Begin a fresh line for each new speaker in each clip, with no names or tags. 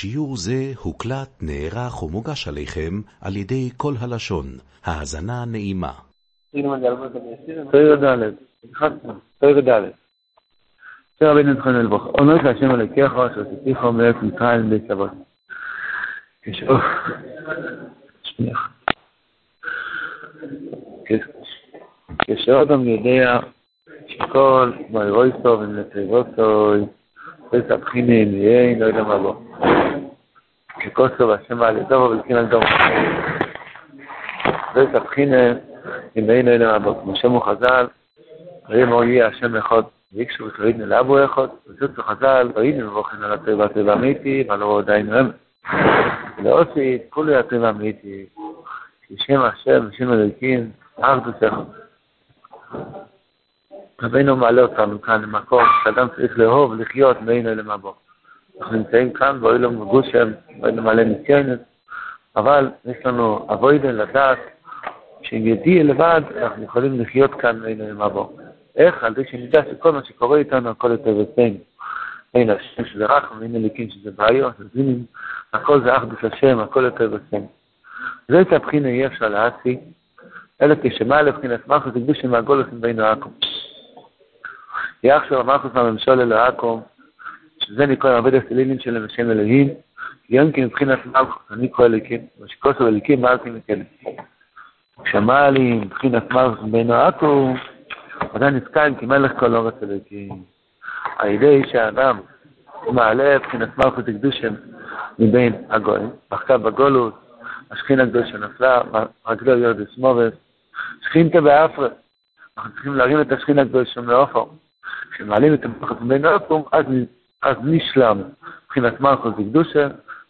שיעור זה הוקלט, נערך ומוגש עליכם על ידי כל הלשון. האזנה נעימה.
פרק ד', פרק ד'. פרק רבינו יצחק אלבוך, עונות להשם אלוקיך, אשר תתיך מארץ מצרים בית אבות. כשאודם יודע שכל מוירויסו ונתיבוסוי וסבחיני נהיה, לא יודע מה בו. ככוסו והשם על ידו ולכין על דומו. וסבחיני נהיה, לא יודע מה בו. כמו שמו חז"ל, ויהיה מור יהיה השם אחד, ויקשו ותרידנה לאבו אחד, וזאת חז"ל, ויהי מבוכן על הטבע הטבע אמיתי, ועל אור עדיין רמז. ולאוסי, כולי הטבע אמיתי, שם השם, שם אלוקים, ארדוס אחד. רבינו מעלה אותנו כאן למקום שאדם צריך לאהוב, לחיות מאינו למבוא. אנחנו נמצאים כאן באוילום גושם, באוילום מלא ניסיונת, אבל יש לנו אבוידן לדעת שאם ידיע לבד, אנחנו יכולים לחיות כאן מאינו למבוא. איך? על ידי שנדע שכל מה שקורה איתנו, הכל יותר בסדר. אין השם שזה רחם, אין אליקים שזה בעיות, זינים, הכל זה אחדוס השם, הכל יותר בסדר. זה את הבחינה אי אפשר להציג, אלא כשמה לבחינת מלכות הקדושים מהגולוס מבינו עכו"ם. יחשוב המלכות מהממשול אלוהקום, שזה נקרא עובד הסלילים של השם אלוהים, יונקי מבחינת מלכות, אני קורא אליקים, ושכוסו אליקים מלכים וכאלה. כשאמר לי מבחינת מלכות מבינו עכו"ם, עדיין נזכר כי מלך כל אורץ אלוקים. על ידי שהאדם מעלה מבחינת מלכות הקדושים מבין הגויים, מחכה בגולות, השכינה הקדושה נפלה, רגלו יורדס מובס, שכינתה באפרה. אנחנו צריכים להרים את השכינה הקדושה מעופר. כשמעלים את המלכות מבין העופר, אז, נשלם מבחינת מלכות וקדושה,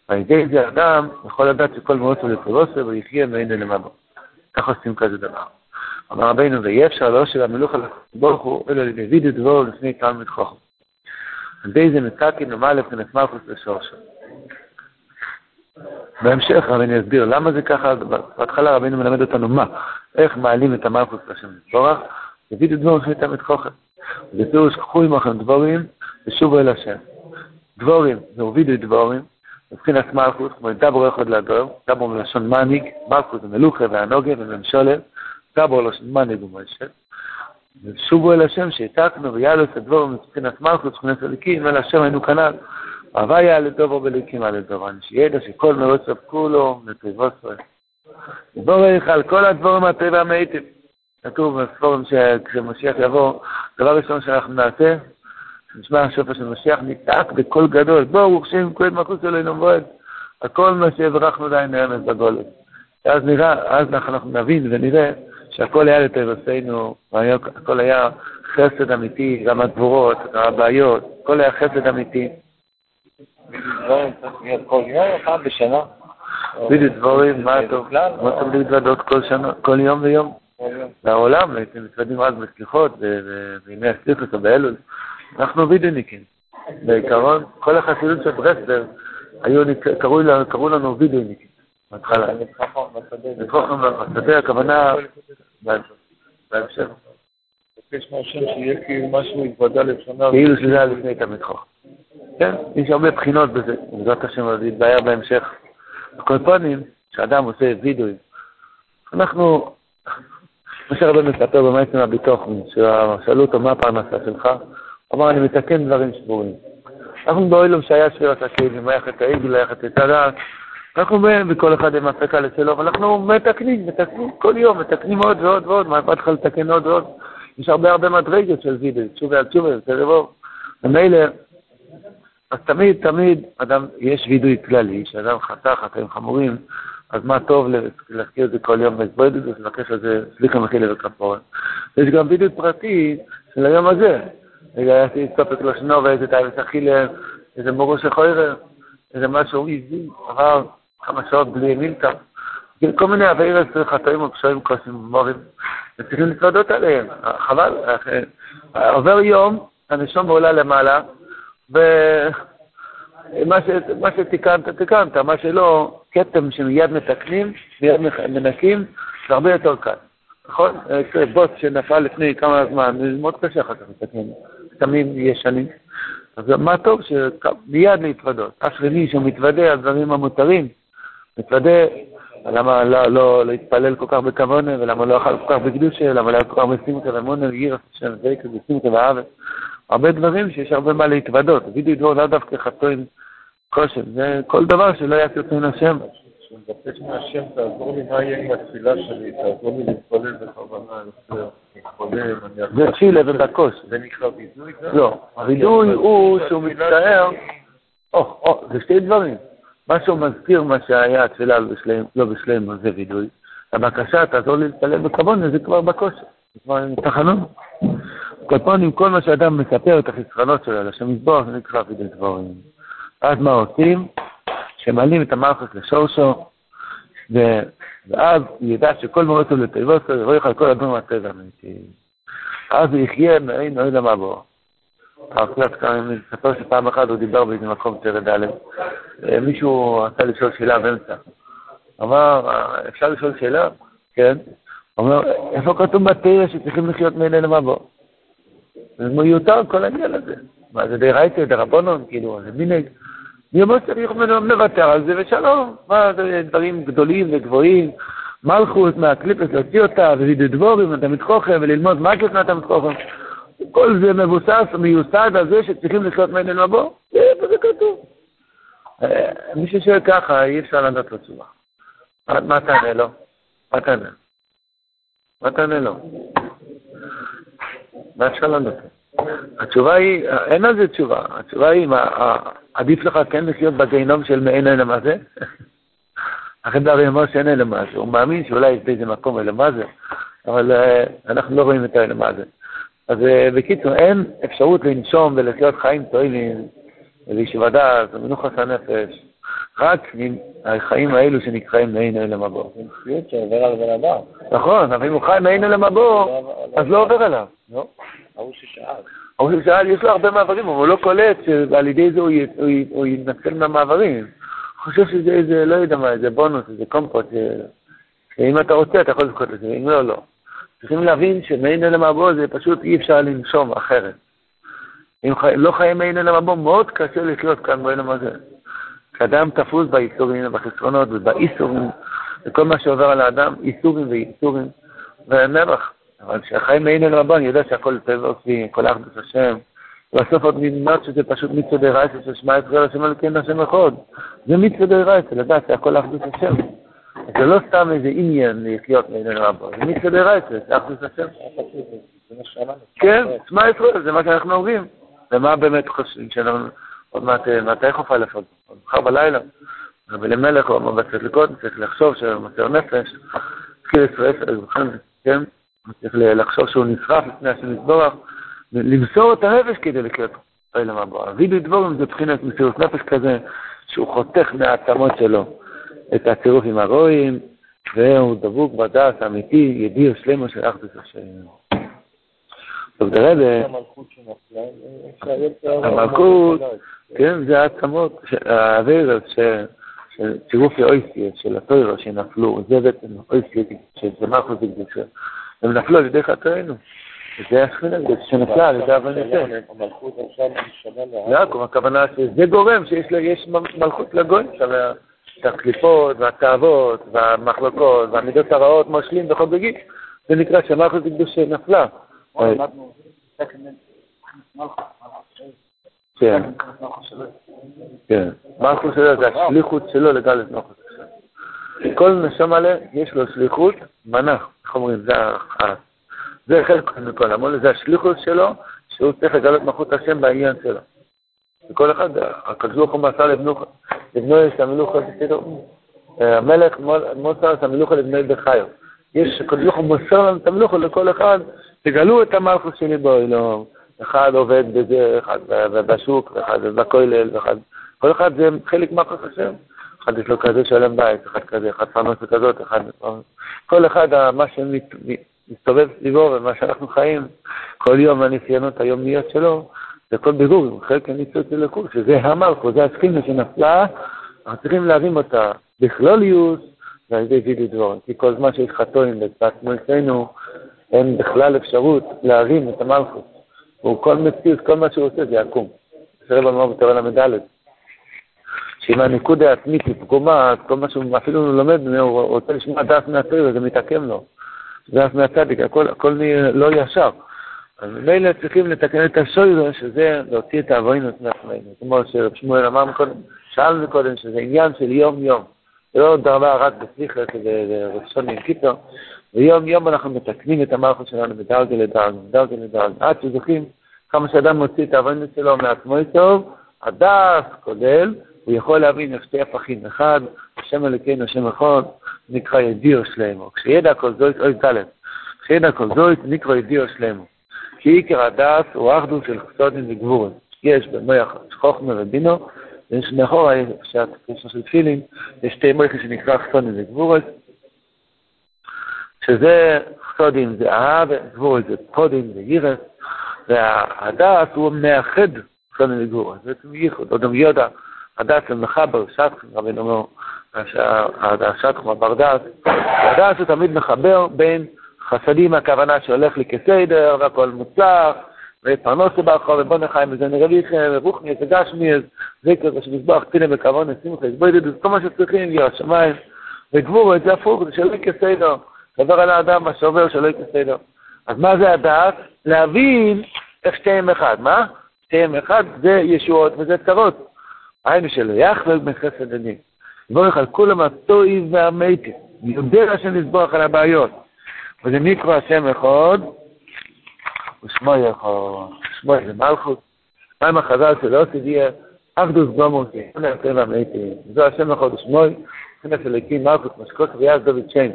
ועל ידי זה אדם יכול לדעת שכל מועצו לפרוסה ויחיה מעין למבו. כך עושים כזה דבר. אמר רבינו, ואי אפשר לא של המלוך על ברוך הוא, אלא לדוד דברו לפני תלמיד חוכם. על ידי זה מקקין נאמר לבחינת מלכות לשורשו. בהמשך רבינו יסביר למה זה ככה, בהתחלה רבינו מלמד אותנו מה, איך מעלים את המלכות לשם לצבורך, דוד דברו לפני תלמיד חוכם. בפירוש קחו עמכם דבורים ושובו אל השם. דבורים זה הובידו דבורים, מבחינת מלכות, כמו דברו אחד לדור, דברו מלשון מניג, מלכות זה מלוכה והנוגה וממשולת, דברו לשון מניג ומשה. ושובו אל השם שהעתקנו את הדבורים מבחינת מלכות, מבחינת הליקים, אל השם היינו כנ"ל. הוויה לדובו בליקים על הדובו, שידע שכל מרוץ כולו נתיבות ישראל. יבורך על כל הדבורים הטבע המעיטים. כתוב בספורים שכשמשיח יבוא, דבר ראשון שאנחנו נעשה, נשמע השופע של משיח, נצעק בקול גדול, בואו רוכשים כהן מלכות אלוהינו מועד, הכל מה שהברכנו די נאמץ בגולת. ואז נראה, אז אנחנו נבין ונראה שהכל היה לטבעשינו, הכל היה חסד אמיתי, גם הגבורות, גם הבעיות, הכל היה חסד אמיתי.
פעם בשנה?
בדיוק דבורים, מה טוב, מה טוב להתוודות כל שנה, כל יום ויום. לעולם, הייתם מתוודים רק בסליחות, בימי הסליחות או באלול. אנחנו וידאוניקים. בעיקרון, כל החסידות של ברסלב, קראו לנו וידאוניקים. בהתחלה. נתחוכם בשדה, הכוונה בהמשך.
מבקש מהשם שיהיה כאילו משהו התוודע לפניו.
כאילו שזה היה לפני תלמיד חוכם. כן, יש הרבה בחינות בזה, בעזרת השם, זה יתבהר בהמשך. בכל פנים, כשאדם עושה וידאוים, אנחנו משה רבנו מספר במעצם הביטוחן, שאלו אותו מה הפרנסה שלך, אמר אני מתקן דברים שבורים. אנחנו באוילום שהיה שבירת הכלים, היה חטא העגל, היה חטא הדעת, אנחנו בכל אחד עם הפקה לשלו, אבל אנחנו מתקנים, מתקנים כל יום, מתקנים עוד ועוד ועוד, מה אכפת לך לתקן עוד ועוד? יש הרבה הרבה מדרגות של וידאו, תשובה על תשובה, בסדר בואו. ומילא, אז תמיד, תמיד, אדם, יש וידוי כללי, שאדם חטא חטאים חמורים, אז מה טוב להזכיר את זה כל יום בזבוידות ולבקש על זה סליחה מחילה וכפורה. יש גם בידוד פרטי של היום הזה. רגע, עשיתי סופק לשנו ואיזה תאוויס אכילה, איזה מורו שחוירה, איזה משהו איזי, עבר כמה שעות בלי מילתא. כל מיני עבירות חטאים ופשעים כוסים ומורים, וצריכים להתוודות עליהם. חבל, עובר יום, הנשום עולה למעלה, ומה שתיקנת, תיקנת, מה שלא, כתם שמיד מתקנים, מיד מנקים, זה הרבה יותר קל. נכון? בוט שנפל לפני כמה זמן, זה מאוד קשה אחר כך לתקן, כתמים ישנים. אז מה טוב שמיד להתוודות. אשרי מי שמתוודה על דברים המותרים, מתוודה למה לא, לא להתפלל כל כך בכוונה, ולמה לא אכל כל כך בקדושה, למה לא כל כך בשמחה ואמונה ויראת השם ויקר בשמחה ואהבה. הרבה דברים שיש הרבה מה להתוודות. וידוי דבור לאו דווקא חתוין כושר, זה כל דבר שלא יעשה רצון השם.
מבקש מהשם, תעזור לי מה יהיה עם התפילה שלי, תעזור לי להתפלל בכוונה יותר,
זה תפילה ובכוס.
זה נקרא וידוי?
לא, הווידוי הוא שהוא מצטער, או, או, זה שתי דברים. מה שהוא מזכיר מה שהיה התפילה לא בשלם, זה וידוי. הבקשה, תעזור לי להתפלל בכבוד, זה כבר בכושר, זה כבר תחנון. כל פעם, כל מה שאדם מספר את החסרונות שלו על השם יזבוח, זה נקרא וידוי דבורים. אז מה עושים? שמעלים את המלכוס לשורשו, ואז הוא ידע שכל מורתו לטבעו, לא יאכל כל אדום מהטבע האמיתי. אז הוא יחיה מעין אוהל המבוא. הרב קלט כאן מספר שפעם אחת הוא דיבר באיזה מקום תרד א', מישהו רצה לשאול שאלה באמצע. אמר, אפשר לשאול שאלה? כן. אומר, איפה כתוב בתרא שצריכים לחיות מעין אוהל המבוא? זה מיותר כל העניין הזה. מה זה די רייטה, די רבונון, כאילו, זה מינג. מי אומר שצריך לוותר על זה, ושלום. מה דברים גדולים וגבוהים, מלכות מהקליפס להוציא אותה, ווידו דבורים, תלמיד חוכם, וללמוד מה זה תלמיד חוכם. כל זה מבוסס ומיוסד על זה שצריכים לחיות מעין מבוא, זה כתוב. אה, מי ששואל ככה, אי אפשר לדעת לו תשובה. מה תענה לו? מה תענה? מה תענה לו? מה אפשר לענות? התשובה היא, אין על זה תשובה. התשובה היא, מה, עדיף לך כן לחיות בגיהנום של מעין אלה מה זה? אחרי דרי אמר שאין אלה מה זה. הוא מאמין שאולי יש באיזה מקום אלה מה זה, אבל uh, אנחנו לא רואים את האלה מה זה. אז uh, בקיצור, אין אפשרות לנשום ולחיות חיים טובים ולישיבה דעת ומנוחת הנפש, רק עם החיים האלו שנקראים מעין אלה מבוא.
זה מציאות שעובר על בן אדם.
נכון, אבל אם הוא חי מעין אלה מבוא, אז לא עובר עליו.
ההוא ששאל.
ההוא ששאל, יש לו הרבה מעברים, אבל הוא לא קולט שעל ידי זה הוא יתנצל מהמעברים. הוא חושב שזה איזה, לא יודע מה, איזה בונוס, איזה קומפוט, שאם אתה רוצה אתה יכול לזכות לזה, אם לא, לא. צריכים להבין שמעין אלה מבוא זה פשוט אי אפשר לנשום אחרת. אם לא חיים מעין אלה מבוא, מאוד קשה לחיות כאן בעולם הזה. כשאדם תפוס בייסורים ובחסרונות ובאיסורים, וכל מה שעובר על האדם, איסורים ואיסורים, ונערך. אבל כשהחיים מעין אל רבו, אני יודע שהכל טבע אותי, כל אחדות השם. בסוף עוד נלמד שזה פשוט מצווה דרייסה של שמע ישראל השם אלוקים השם אחד. זה מצווה דרייסה, לדעת שהכל אחדות השם. זה לא סתם איזה עניין לחיות מעין אל רבו, זה מצווה דרייסה, זה אחדות השם. כן, שמע ישראל, זה מה שאנחנו אומרים. ומה באמת חושבים שאנחנו... עוד מעט, מתי חופה לפעול? מחר בלילה. רבי אלימלך, הוא אמר לקודם, צריך לחשוב שמסר נפש, התחיל לשרף, כן? צריך לחשוב שהוא נשרף לפני השם יתברך, למסור את הנפש כדי לקראת העולם הבא. וידוי דבורים זה מבחינת מסירות נפש כזה, שהוא חותך מהעצמות שלו את הצירוף עם הרועים, והוא דבוק בדעת האמיתי, ידיע שלמה של אחדות השם. טוב, תראה, המלכות, כן, זה העצמות, האוויר של צירוף האויסיות, של הטוירו שנפלו, זה בעצם אויסיות של מלכות וקדושה. הם נפלו על ידי חטאינו. וזה השכינה שנפלה על ידי אבנתנו. יעקב, הכוונה שזה גורם שיש מלכות לגויים, שהקליפות והתאוות והמחלוקות והמידות הרעות מושלים וחוגגים. זה נקרא שמלכות קדושה נפלה. כן. מלכות שלו זה השליחות שלו לגלות מלכות כל נשם מלא יש לו שליחות, מנח. איך אומרים, זה, זה חלק מכל המון, זה השליחות שלו, שהוא צריך לגלות מלכות השם בעניין שלו. וכל אחד, הקדוש ברוך הוא מסר לבנו, יש המלוכה, המלך מוסר את המלוכה לבני בחיו. יש, הקדוש ברוך הוא מוסר לנו את המלוכה לכל אחד, תגלו את המלכות שלי באוילום. אחד עובד בזה, אחד בשוק, ואחד בכולל, ואחד... כל אחד זה חלק מהמלכות השם. אחד יש לו כזה שלם בית, אחד כזה, אחד פרנסה כזאת, אחד... כל אחד, מה שמסתובב סביבו ומה שאנחנו חיים, כל יום הניסיונות היומיות שלו, זה הכל בירור, חלק הניסות אלוקות, שזה המלכו, זה הסכימה שנפלה, אנחנו צריכים להרים אותה בכלוליות ועל ידי וידוי דבורן. כי כל זמן שיש חטואים בעצמו אצלנו, אין בכלל אפשרות להרים את המלכות. הוא כל מציאות, כל מה שהוא עושה זה יקום. שרב אמר בתורה ל"ד, שאם הנקודה העצמית היא פגומה, אז כל מה שהוא אפילו לומד, הוא רוצה לשמוע דעת מהתורה, זה מתעכם לו. דעת מהצדיק, הכל, הכל לא ישר. אז מילא צריכים לתקן את השוירו, שזה להוציא את העווינות מעצמנו. כמו שרב שמואל אמר קודם, שאלנו קודם, שזה עניין של יום-יום. זה לא דבר רק בסליחה וראשון עם קיצור, ויום יום אנחנו מתקנים את המערכות שלנו מדרגה לדרגה, מדרגה לדרגה, עד שזוכים כמה שאדם מוציא את העווינות שלו מעצמו טוב, הדס כולל, הוא יכול להבין איך שתי הפכים. אחד, השם אלוקינו, השם אחד, נקרא ידיעו שלמו. כשידע כל זוית, אוי טלם. כשידע כל זוית, נקרא ידיעו שלמו. כי עיקר הדס הוא אחדות של חסודים וגבורים. יש במוח חוכמה ובינו, ויש מאחורה, קשר של תפילין, יש שתי מויכי שנקרא חסודים וגבורים, שזה חסודים זה אהב, גבורים זה פודים, זה ירס, והדס הוא מאחד חסודים וגבורים. זה בעצם ייחוד, גם ידע. הדס מחבר, שטחם, רבינו אומר, השטחם הברדס, הדס הוא תמיד מחבר בין חסדים, הכוונה שהולך לי כסדר, והכל מוצלח, ופרנוסו ברחוב, ובוא נחיים, וזה נראה לי ורוחני, זה גשמי, זה כזה שמזבח צילה בכוון, שמחה, זה כל מה שצריכים, ירא שמיים, וגבורו, את זה הפוך, זה שלא כסדר, דבר על האדם, מה שעובר שלא כסדר. אז מה זה הדעת? להבין איך שתיהם אחד. מה? שתיהם אחד זה ישועות וזה צרות. היינו שלא יחלק מחסד הדין. יבורך על כולם הטועים והמתים. יודע השם לסבוח על הבעיות. וזה נקרא השם אחד, ושמו יכול, שמו זה מלכות. מה עם החז"ל שלא תדעי, אחדוס גומוס, אין הטועים והמתים. זו השם אחד ושמו, מבחינת אלוקים מלכות, משקות ויאז דוד שיין.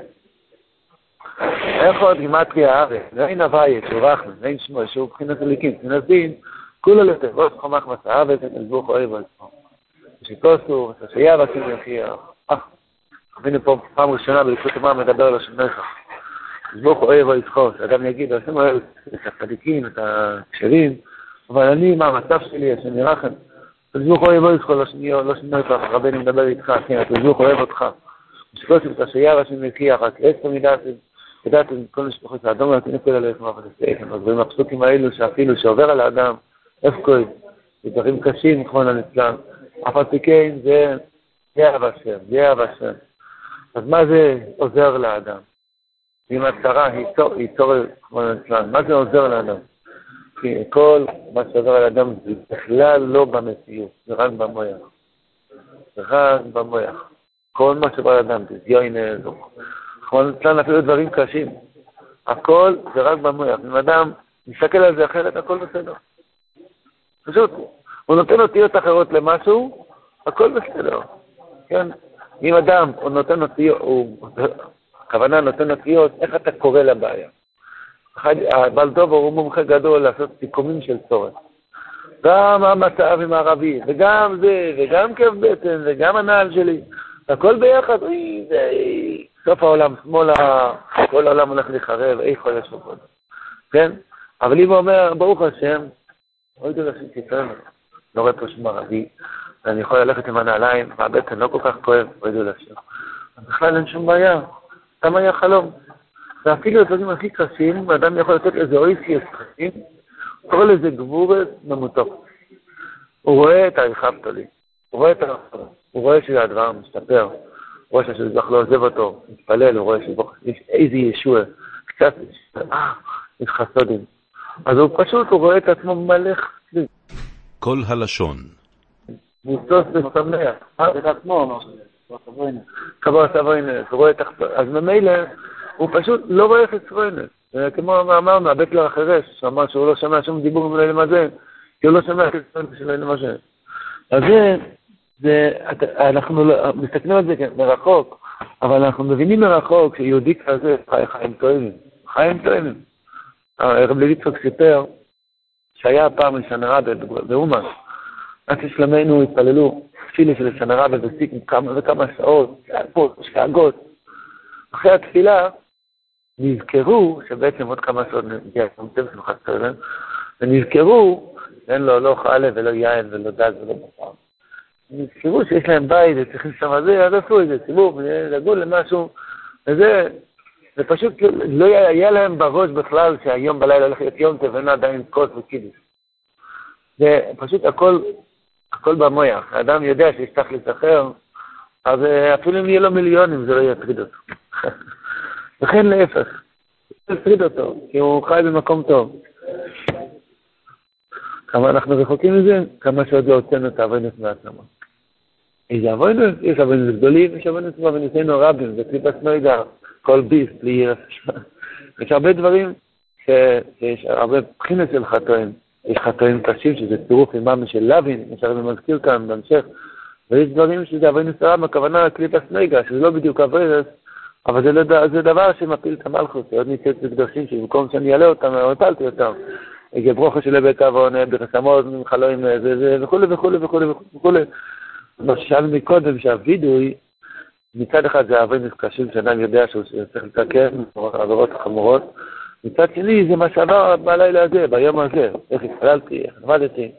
איך עוד גימטריה הארץ, ואין הוויה, שהוא רחמן, ואין שמו, שהוא מבחינת אלוקים, מבחינת דין, כולו לתבוס חומך מסעה ואתם תלבוך אוהב על עצמו. שכוסו, שהיה רצים יחיח. הנה פה פעם ראשונה בלכות אמר מדבר על השם מלך. ברוך הוא אוהב ויצחוס. אדם יגיד, השם אוהב את הצדיקים, את הכשרים, אבל אני, מה המצב שלי, השם ירחם. ברוך הוא אוהב ויצחוס, לא שינוי אותך, רבנו מדבר איתך, כן, ברוך הוא אוהב אותך. שכוסו את השהיה והשם יחיח, רק עשר מידעתם, ידעתם כל משפחות האדום והתינוק כל עליכם, אבל תסתכם. אז בין הפסוקים האלו שאפילו שעובר על האדם, הפקוד, דברים קשים, כמו לנצלם. אף על פי כן זה יהב השם, יהב השם. אז מה זה עוזר לאדם? אם הצרה היא צורך כמו נצלן, מה זה עוזר לאדם? כי כל מה שעוזר לאדם זה בכלל לא במציאות, זה רק במוח. זה רק במוח. כל מה שעובר לאדם, זה זיונס, כמו נצלן אפילו דברים קשים. הכל זה רק במוח. אם אדם מסתכל על זה אחרת, הכל בסדר. פשוט, הוא נותן אותיות אחרות למשהו, הכל בסדר, כן? אם אדם הוא נותן אותיות, הכוונה נותן אותיות, איך אתה קורא לבעיה? בעל דובר הוא מומחה גדול לעשות סיכומים של צורך. גם המצב עם הערבי, וגם זה, וגם כאב בטן, וגם הנעל שלי, הכל ביחד, אוי, זה סוף העולם, שמאלה, כל העולם הולך להיחרב, איך יש לו קודם, כן? אבל אם הוא אומר, ברוך השם, אוי דרך שתצטרף, לא רואה פה שום ערבי, ואני יכול ללכת עם הנעליים, והבטן לא כל כך כואב, אוי דרך השם. בכלל אין שום בעיה, סתם היה חלום. ואפילו הדברים הכי קשים, אדם יכול לתת לזה אויסי אסטרסים, קורא לזה גבורת ממותו. הוא רואה את האיכבתולי, הוא רואה את הרחבה, הוא רואה שהדבר משתפר, הוא רואה שהשלוח לא עוזב אותו, מתפלל, הוא רואה שיש איזה ישוע, קצת, אה, יש חסודים. אז הוא פשוט, הוא רואה את עצמו מלא חסדים.
כל הלשון.
מוצוס ושמח, אה, זה עצמו, קבלת אבוינס, הוא רואה את אז ממילא הוא פשוט לא רואה חסרונס. כמו אמרנו, הבטלר החירש, שאמר שהוא לא שומע שום דיבור מלא למזן, כי הוא לא שומע חסרונס שלא למזן. אז זה, זה, אנחנו לא, מסתכלים על זה מרחוק, אבל אנחנו מבינים מרחוק שיהודי כזה חי חיים טועים, חיים טועים. הרב לויצחוק סיפר שהיה פעם לשנה רבה באומן, עד ששלמינו התפללו תפילה של שנה רבה והסיק כמה וכמה שעות, פה, שגגות. אחרי התפילה נזכרו שבעצם עוד כמה שעות נגיע לצמצם שמחת סרן, ונזכרו, אין לו לא חלה ולא יין ולא דג ולא בשר. נזכרו שיש להם בית וצריכים שם זה, אז עשו איזה סיבוב, לגור למשהו, וזה, ופשוט לא היה להם בראש בכלל שהיום בלילה הולך להיות יום טוב ואין עדיין כוס וקידוש. זה פשוט הכל, הכל במויח. האדם יודע שיש תכלס אחר, אז אה, אפילו אם יהיה לו מיליונים זה לא יטריד אותו. וכן להפך, זה יטריד אותו, כי הוא חי במקום טוב. כמה אנחנו רחוקים מזה? כמה שעוד לא הוצאנו את האבוינוס מעצמו. איזה אבוינוס? יש אבוינוס גדולים, יש אבוינוס ואבוינוסינו רבים, זה קליפת נוידר, כל ביס, בלי. יש הרבה דברים שיש הרבה בחינות של חטאים. יש חטאים קשים, שזה צירוף עימם של לוין, מה שהרבי מזכיר כאן בהמשך, ויש דברים שזה אבוינוס רם, הכוונה לקליפת נויגה, שזה לא בדיוק אבוינוס, אבל זה, לא, זה דבר שמפיל את המלכות, עוד ניצץ בקדושים, שבמקום שאני אעלה אותם, הפלתי אותם. איזה ברוכה של בית עוון, בחסמות, חלואים, וכולי וכולי וכולי וכולי. מה ששאלנו מקודם, שהווידוי, מצד אחד זה אבוינוס קשים, שאדם יודע שהוא צריך לתקן, עבירות חמורות, מצד שני זה מה שעבר בלילה הזה, ביום הזה, איך התפללתי, איך עבדתי.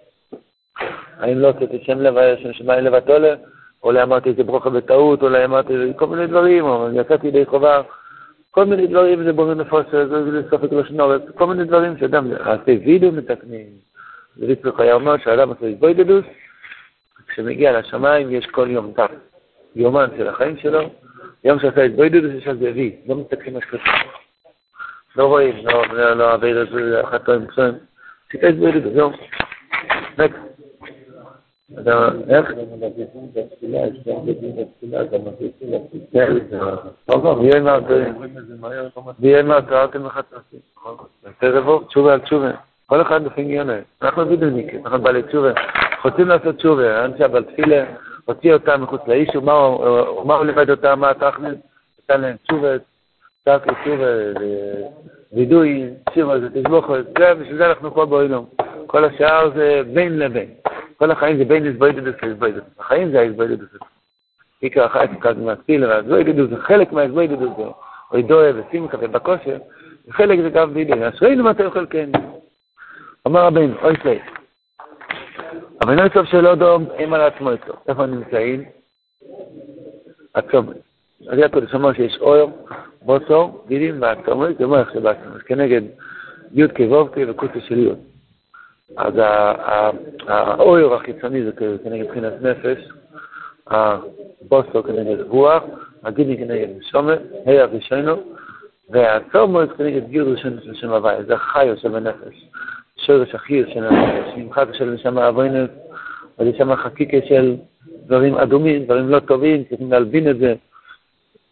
האם לא הוצאתי שם לב, שם שמיים לבטולה, אולי אמרתי איזה ברוכה בטעות, אולי אמרתי כל מיני דברים, או יצאתי ידי חובה. כל מיני דברים זה בורא נפוש, זה סופק לשנורת, כל מיני דברים שאדם, עשי וידאו מתקנים. זה ליצלוח היה אומר שאדם עושה איזבוידדוס, כשמגיע לשמיים יש כל יום תח, יומן של החיים שלו, יום שעשה יש על זה וי, לא מתקנים משהו. לא רואים, לא, לא, לא, אביר את זה, אחת עם פסויים. עשית איזבוידדוס, זהו. נקסט. איך? ויהיה מהתרעתם לחצרתי. תרבו, תשובה על תשובה. כל אחד לפי ענייננו. אנחנו בידלניקים, אנחנו בעלי תשובה. רוצים לעשות תשובה, אנשי אבל תפילה, הוציא אותם מחוץ לאיש, ומה הוא לימד אותם, מה התכלס? נתן להם תשובה, צעק לתשובה, וידוי, תשובה זה תשבוכת, זה, בשביל זה אנחנו פה באוילום. כל השאר זה בין לבין. כל החיים זה בין איזבוידדוס לאיזבוידדוס. החיים זה האיזבוידדוס. עיקר החיים כאן מהתפילה והאיזבוידדוס זה חלק מהאיזבוידדוס. אוי דואה ושמחה ובכושר, וחלק זה גם בידי. אשרינו מה אוכל כן. אמר רבינו, אוי סלעי. אבל לא טוב שלא דום הם על עצמו אצלו. איפה נמצאים? הצומת. אז יעקב אמר שיש אור, בוסור, גידים והצומת, זה אומר איך שבעצמו. כנגד י' כו' וקוצה של י'. אז האויר החיצוני זה כנגד בחינת נפש, הבוסו כנגד רוח, הגיני כנגד נשומת, ה' הראשונו, והצומות כנגד גיר ראשון של שם הוואי, זה החיו של הנפש, שורש החיר של הנפש, נמחק של נשם האבוינס, אז יש שם חקיקה של דברים אדומים, דברים לא טובים, צריכים להלבין את זה.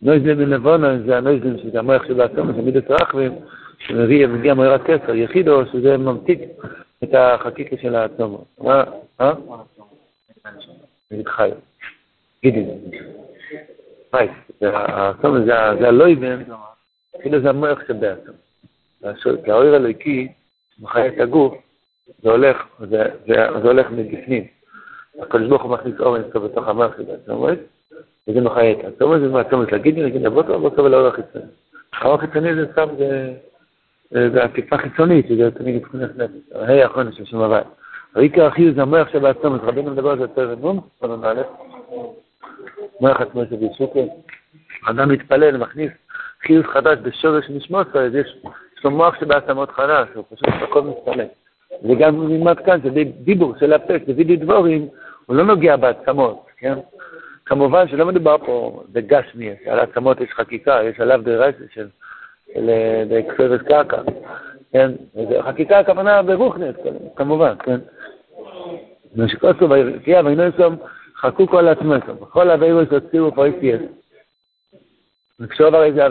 נויזלם מנבונה, זה הנויזלם שזה המוח של העצום, זה מידת רחבים, שמגיע מאיר הכסר, יחידו, שזה ממתיק את החקיקה של העצמות. מה? אה? נגיד חי. גידי. חי. העצמות זה הלויבן, כאילו זה המוח שבעצם. כי האויר אלוהיקי, מחיה את הגוף, זה הולך, זה הולך מבפנים. הקדוש ברוך הוא מכניס אור אינסטוב בתוך המוח של העצמות, וזה מחיה את העצמות, זה מהעצמות להגידי, נגיד לבוטו, בוטו ולאור החיצוני. האור החיצוני זה סתם, זה... זה עקיפה חיצונית, שזה תמיד מבחינת נפש, ההי האחרונה של שם הבית. העיקר הכי זה המוח שבעצמו, רבינו מדבר על זה יותר נום, פרון א', מוח עצמו של בישוקה. אדם מתפלל, מכניס חיוס חדש בשורש נשמות, אז יש לו מוח שבעצמות חדש, הוא פשוט הכל מתפלל. וגם נלמד כאן שדיבור של הפה, שווידאו דבורים, הוא לא נוגע בעצמות, כן? כמובן שלא מדובר פה בגשמי, על העצמות יש חקיקה, יש עליו דרייסה של בכסרת קרקע, כן? חקיקה הכוונה ברוכנס, כמובן, כן? ושכוסו ויקיה וינוסום חכו כל עצמכם, בכל אבירוס הוציאו פויסייס. וכשוב הרי זה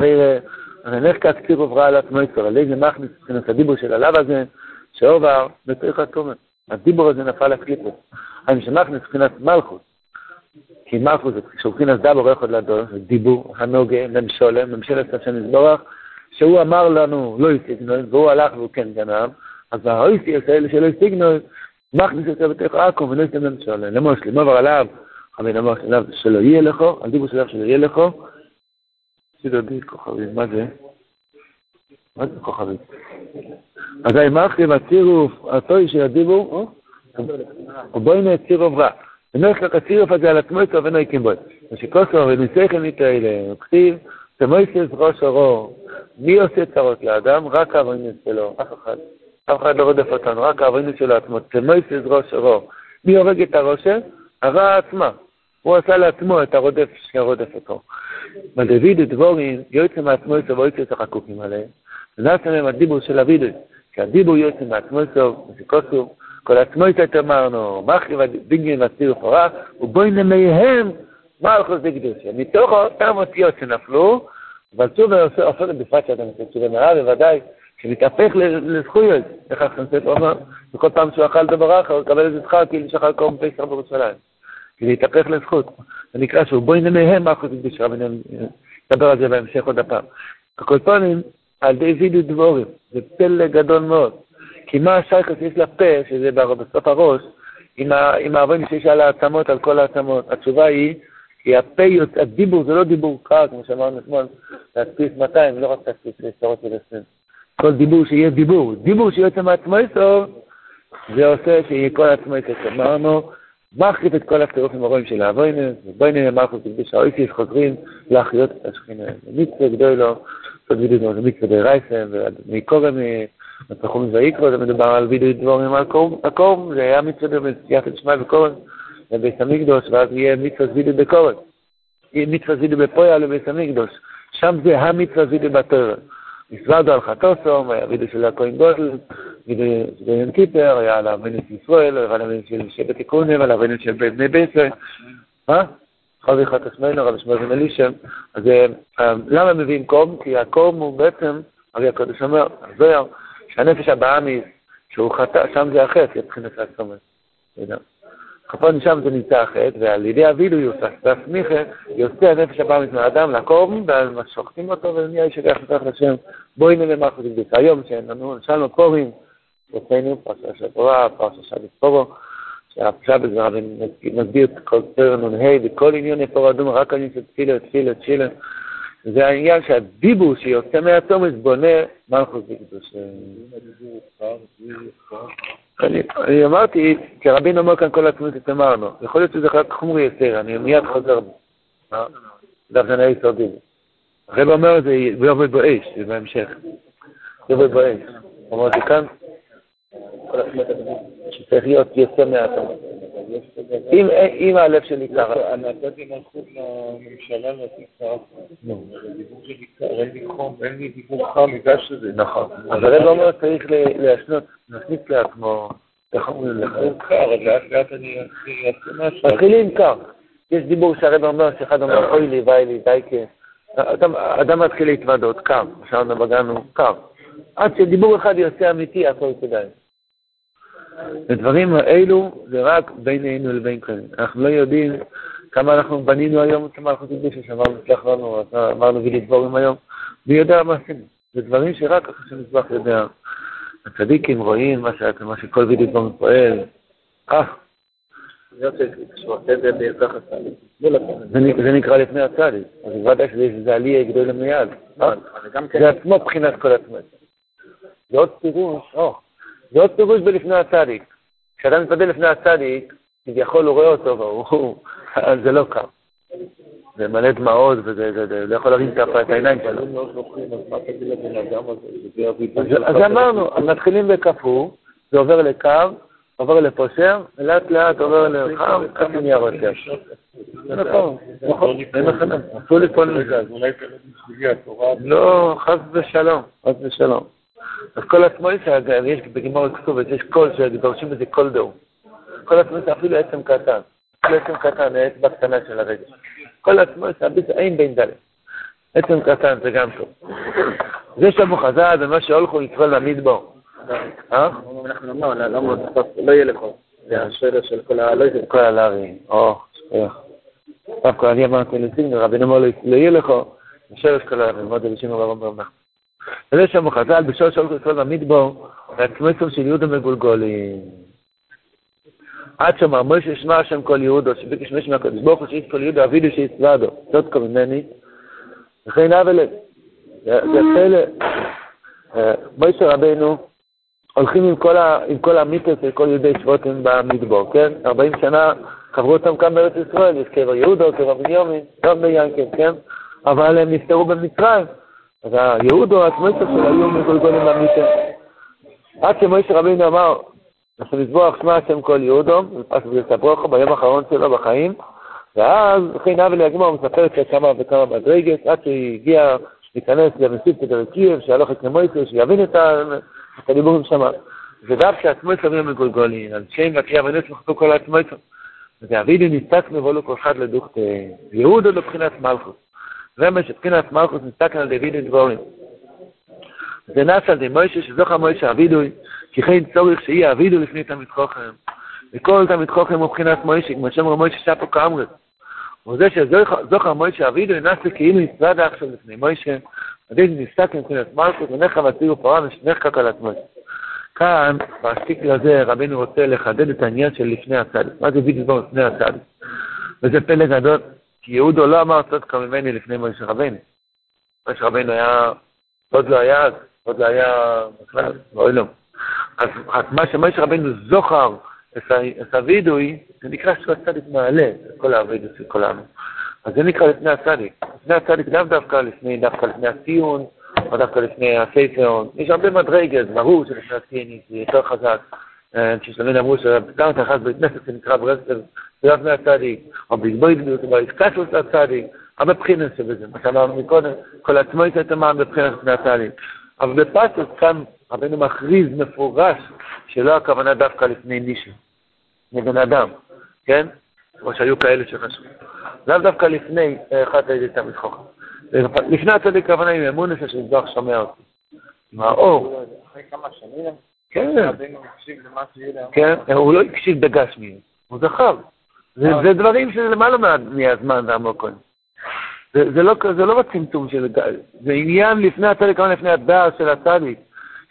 הרי, נלך כקציר עוברה על עצמכם, על איזה מכניס מבחינת הדיבור של הלאו הזה, שעובר בתוך התומת. הדיבור הזה נפל לקליפות. אני שמכניס מבחינת מלכות. כי מלכות זה כשהולכים דבור יכול לדור, זה דיבור, הנוגה, ממשולם, ממשלת השם יזבורך, שהוא אמר לנו לא יסיגנוי, והוא הלך והוא כן גנב, אז האויסי האלה שלא יסיגנוי, מכניס את זה בתוך עכו ולא יסתמן שולה. למושלי, מה עבר עליו? חבין אמר שלב שלא יהיה לכו, על דיבור שלב שלא יהיה לכו. סידר די כוכבים, מה זה? מה זה כוכבים? אז האמרתי בצירוף, הטוי של הדיבור, ובואי נצירוף רע. ונלך לך הצירוף הזה על עצמו יצא ונוי קימבוי. ושכוסו וניסייכם איתה אלה, וכתיב, תמויסס ראש אורו, מי עושה צרות לאדם? רק האבוינס שלו, אף אחד. אף אחד לא רודף אותנו, רק האבונו שלו עצמו. תמויסס ראש אורו. מי הורג את הראשה? הרע עצמה. הוא עשה לעצמו את הרודף שרודף אותו. מדוד דבורים יוצא מעצמו יצא ויוצא את החקוקים עליהם. ונעשה מהם הדיבור של אבידו, שהדיבור יוצא מעצמו יצא, ושכוסו, כל עצמו יצא אמרנו, מחריב הדינגן והסיר ופורה, ובואי נמיהם מלכוס דקדושה. מתוך אותם אותיות שנפלו, אבל שוב עושה את בפרט שאתה מסתכל במראה, בוודאי שמתהפך לזכויות, איך החסד אומר, וכל פעם שהוא אכל דבר אחר, הוא יקבל איזה שכר כאילו שחל קום פסח בירושלים. כי זה יתהפך לזכות. זה נקרא שהוא בואי נמיהם מלכוס דקדושה, ונדבר על זה בהמשך עוד הפעם. הקולפונים, על די וידו דבורים, זה פלא גדול מאוד. כי מה השייכות שיש לפה, שזה בסוף הראש, עם האבנים שיש על העצמות, על כל העצמות? התשובה היא, כי הפה, הדיבור זה לא דיבור קר, כמו שאמרנו אתמול, להדפיס 200, לא רק להדפיס עשרות של עשרים. כל דיבור שיהיה דיבור. דיבור שיוצא מעצמו טוב, זה עושה שיהיה כל עצמו טוב. אמרנו, מחריף את כל הצירופים הרואים של האבוינס, ובוינס מלכות קדוש האויסיס חוזרים להחיות את השכינה. זה מצווה גדול לו, זאת וידוי זה מצווה די רייסם, ומקורם, בפחום ויקרו, זה מדובר על וידוי דבורים על קורם, זה היה מצווה במציאת שמע וקורם, בבית המקדוש, ואז יהיה מצווה וידוי בקורם. יהיה מצווה וידוי בפויה לבית המקדוש. שם זה המצווה וידוי בתורה. נפרדו על חטוסום, היה וידוי של הכהן גודל, וידוי של יום קיפר, היה על האבנות של ישראל, היה על האבנות של שבט תיקונים, על האבנות של בני בסר. מה? חבי חטוסמנו, רבי שמואל בן אלישם. אז למה מביאים קום? כי הקום הוא בעצם, הרי הקודש אומר, הזוהר, שהנפש הבאמיס, שהוא חטא, שם זה החטא, מבחינת הסומך. כפון שם זה נמצא החטא, ועל ידי יוסף, והסמיכה יוצא הנפש הבאמיס מהאדם לקום, ושוחטים אותו, ונהיה איש הגח לתוך לשם. בואי נראה מה אנחנו נבדק. היום שאין לנו, נשאלנו פורים, אצלנו, פרשה של תורה, פרשה של פורו, שהפשט בזה מסביר את כל פרק נ"ה, וכל עניין יפור אדום, רק העניין של תפילה, תפילה, תפילה. זה העניין שהדיבור שיוצא מהתומס בונה מלכוס בקדוש. אני אמרתי, כי רבין אומר כאן כל עצמות אמרנו, יכול להיות שזה רק חומרי יותר, אני מיד חוזר בו. דף זה נהי סודי. הרב אומר את זה יורד באש, זה בהמשך. יורד באש. הוא אומר את זה כאן, שצריך להיות יוצא מהתומס. אם הלב שלי קרה.
נתתי מלכות לממשלה שלי קר, אין לי דיבור חם, בגלל שזה.
נכון. אז הרב אומר צריך להשנות, להכניס לעצמו, איך אומרים לך?
קר, אז לאט לאט אני אעשה משהו.
מתחילים קר. יש דיבור שהרב אומר, שאחד אומר, אוי לי, ואי לי, די כן. אדם מתחיל להתוודות, קר. שאלנו בגן הוא קר. עד שדיבור אחד יוצא אמיתי, הכל כדאי. הדברים האלו זה רק בינינו לבין כהן. אנחנו לא יודעים כמה אנחנו בנינו היום המלכות הקדושה, שאמרנו, סלח לנו, אמרנו וילי דבורים היום, מי יודע מה עשינו. זה דברים שרק אחרי שמזבח יודע. הצדיקים רואים מה, שאת, מה שכל וילי דבורים פועל. אה. זה נקרא לפני הצדיק, אז בוודאי שזה עלייה גדולה מיד. זה עצמו בחינת כל עצמך. זה עוד פירוש. זה עוד פירוש בלפני הצדיק. כשאדם מתפלל לפני הצדיק, כביכול הוא רואה אותו, והוא, זה לא קם. זה מלא דמעות, וזה לא יכול להרים את העיניים שלו. אז אמרנו, מתחילים בקפוא, זה עובר לקו, עובר לפושר, ולאט לאט עובר לחם, ככה נהיה יותר. נכון, נכון, אין לכם, אסור לפעול מזה. לא, חס ושלום, חס ושלום. אז כל עצמו יש בגמור כתובת, יש קול שדורשים בזה קול דור. כל זה אפילו עצם קטן. אפילו עצם קטן, האצבע קטנה של הרגל. כל זה הביס אין בין דלת. עצם קטן זה גם טוב. זה שאבו חז"ל ומה שהולכו יקרא למדבור.
אה? אנחנו נאמר, לא יהיה לכל. זה השאלה של כל ה... לא יהיה
כל הלארי. או, שכוח. דווקא אני אמרתי לסיגנר, רבינו אמר לא יהיה לך, השאלה של כל הלארי, מאוד אנשים רבם רבם. וזה שם חז"ל בשור של ישראל במדבור, והצמצום של יהודה מגולגולים. עד שאמר מוישה שמע השם כל יהודו, שביקש משמע הקדוש ברוך הוא שיש כל יהודה אבידו שיצוודו, כה ממני, וכן אבלת. זה פלא. מוישה רבנו, הולכים עם כל, המיתוס של כל יהודי שבוטים במדבור, כן? 40 שנה חברו אותם כאן בארץ ישראל, יש קבר יהודו, קבר בניומין, גם ביאנקב, כן? אבל הם נפטרו במצרים. אז היהודו, הצמסר שלו היו מגולגולים במיטה. עד שמוישה רבינו אמר, אנחנו נזבוח שמע השם כל יהודום, אז בסברוכו ביום האחרון שלו בחיים, ואז אחרי נאווה ליגמר הוא מספר את כמה וכמה מדרגת, עד שהגיע להיכנס למסיב תדרקייב, שהלוך את נמויסר, שיבין את הדיבורים שם. ודווקא עצמויסר אבינו מגולגולין, על שם וקריאה ונס מחתו כל עצמויסר. ודאבידי נסתק מבולו כל אחד לדוכת יהודו לבחינת מלכוס. זה מה שבחינת מלכוס נסתק על דוידי דבורים. זה נעש על די מוישה, שזוכר מוישה אבידוי, כי כן צורך שיהיה אבידו לפני תמיד חוכם. וכל תמיד חוכם הוא מבחינת מוישה, כמו שאומר מוישה שפו כאמרת. וזה שזוכר מוישה אבידוי נעשה כאילו נצרד עכשיו לפני מוישה, עדיין נסתק מבחינת מלכוס, ונכה וצירו פרעה ושנחקק על עצמו. כאן, באסטיקל הזה, רבינו רוצה לחדד את העניין של לפני הצדיק. מה זה בדיוק לפני הצדיק? וזה פלא גדול, כי יהודו לא אמר צדקה ממני לפני מוישה רבינו. מוישה רבינו היה, עוד לא היה אז, עוד לא היה בכלל, אוי לא. אז מה שמוישה רבינו זוכר את הווידוי, זה נקרא שהוא הצדיק מעלה, את כל הווידוי של כולנו. אז זה נקרא לפני הצדיק. לפני הצדיק לאו דווקא לפני, דווקא לפני הציון, או דווקא לפני הספר, יש הרבה מדרגת, ברור שלפני הציון זה יותר חזק. כששלמין אמרו שגם אחד בית כנסת שנקרא ברסלב, זה לא לפני הצדיק, או בהתבוידנות, או בהתקשרות לצדיק, הרבה בחינות שבזה, מה שאמרנו מקודם, כל עצמו יש את המען בבחינת לפני הצדיק. אבל בפסוס כאן רבנו מכריז מפורש שלא הכוונה דווקא לפני מישהו, מבן אדם, כן? כמו שהיו כאלה שחשבו. לאו דווקא לפני אחד הידי תמיד חוכם. לפני הצדיק הכוונה עם אמון שזבח שומע אותי. עם האור.
אחרי כמה שנים,
כן. כן, הוא לא הקשיב בגשמי, הוא זכר. זה זה דברים שזה למעלה מה- מהזמן והמוקון. זה זה לא זה לא בצמצום של... זה עניין לפני הצדיק, כמובן לפני הדעת של הצדיק.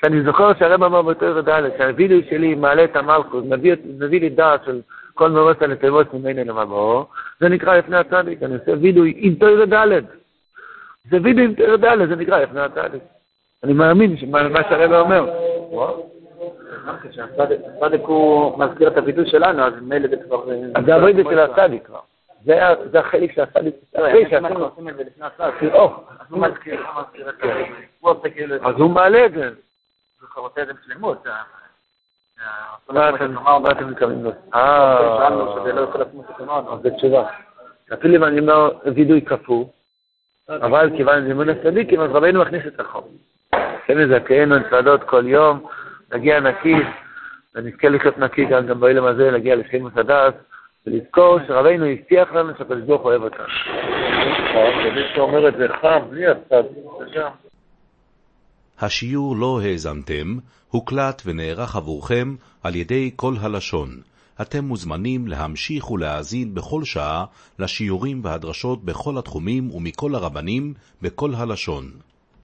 שאני זוכר שהרב אמר בתור ד' שהווידאו שלי מעלה את המלכות, מביא, לי דעת של כל מרוץ הנתיבות ממני למבוא, זה נקרא לפני הצדיק, אני עושה וידאו עם תור ד'. זה וידאו עם תור ד', זה נקרא לפני הצדיק. אני מאמין שמה מה שהרב אומר.
שהצדק הוא מזכיר את הווידוי שלנו, אז מילא זה כבר...
אז זה הווידאו של הצדיק כבר. זה זה החלק של הצדיק.
אנחנו עושים את זה לפני הצדק,
או,
אז הוא מזכיר, הוא מזכיר את זה. הוא עושה כאילו... זה.
אז הוא מעלה את זה.
הוא עושה את זה בשלמות. ה- ה-
מה
כמו
אתם מתכוונים
לא
אה. אז זו תשובה. אפילו אם אני אומר וידוי כפול, אבל כיוון שזה אמון הצדיקים, אז רבנו מכניס את החום. כן נזכנו נצעדות כל יום, נגיע נקי, ונזכה לחיות נקי גם גם באילם הזה, להגיע לשלימות הדעת, ולזכור שרבנו הבטיח לנו שהקדוש ברוך הוא אוהב אותנו.
ומי שאומר את זה חם, בלי הצד.
השיעור לא האזנתם, הוקלט ונערך עבורכם על ידי כל הלשון. אתם מוזמנים להמשיך ולהאזין בכל שעה לשיעורים והדרשות בכל התחומים ומכל הרבנים בכל הלשון.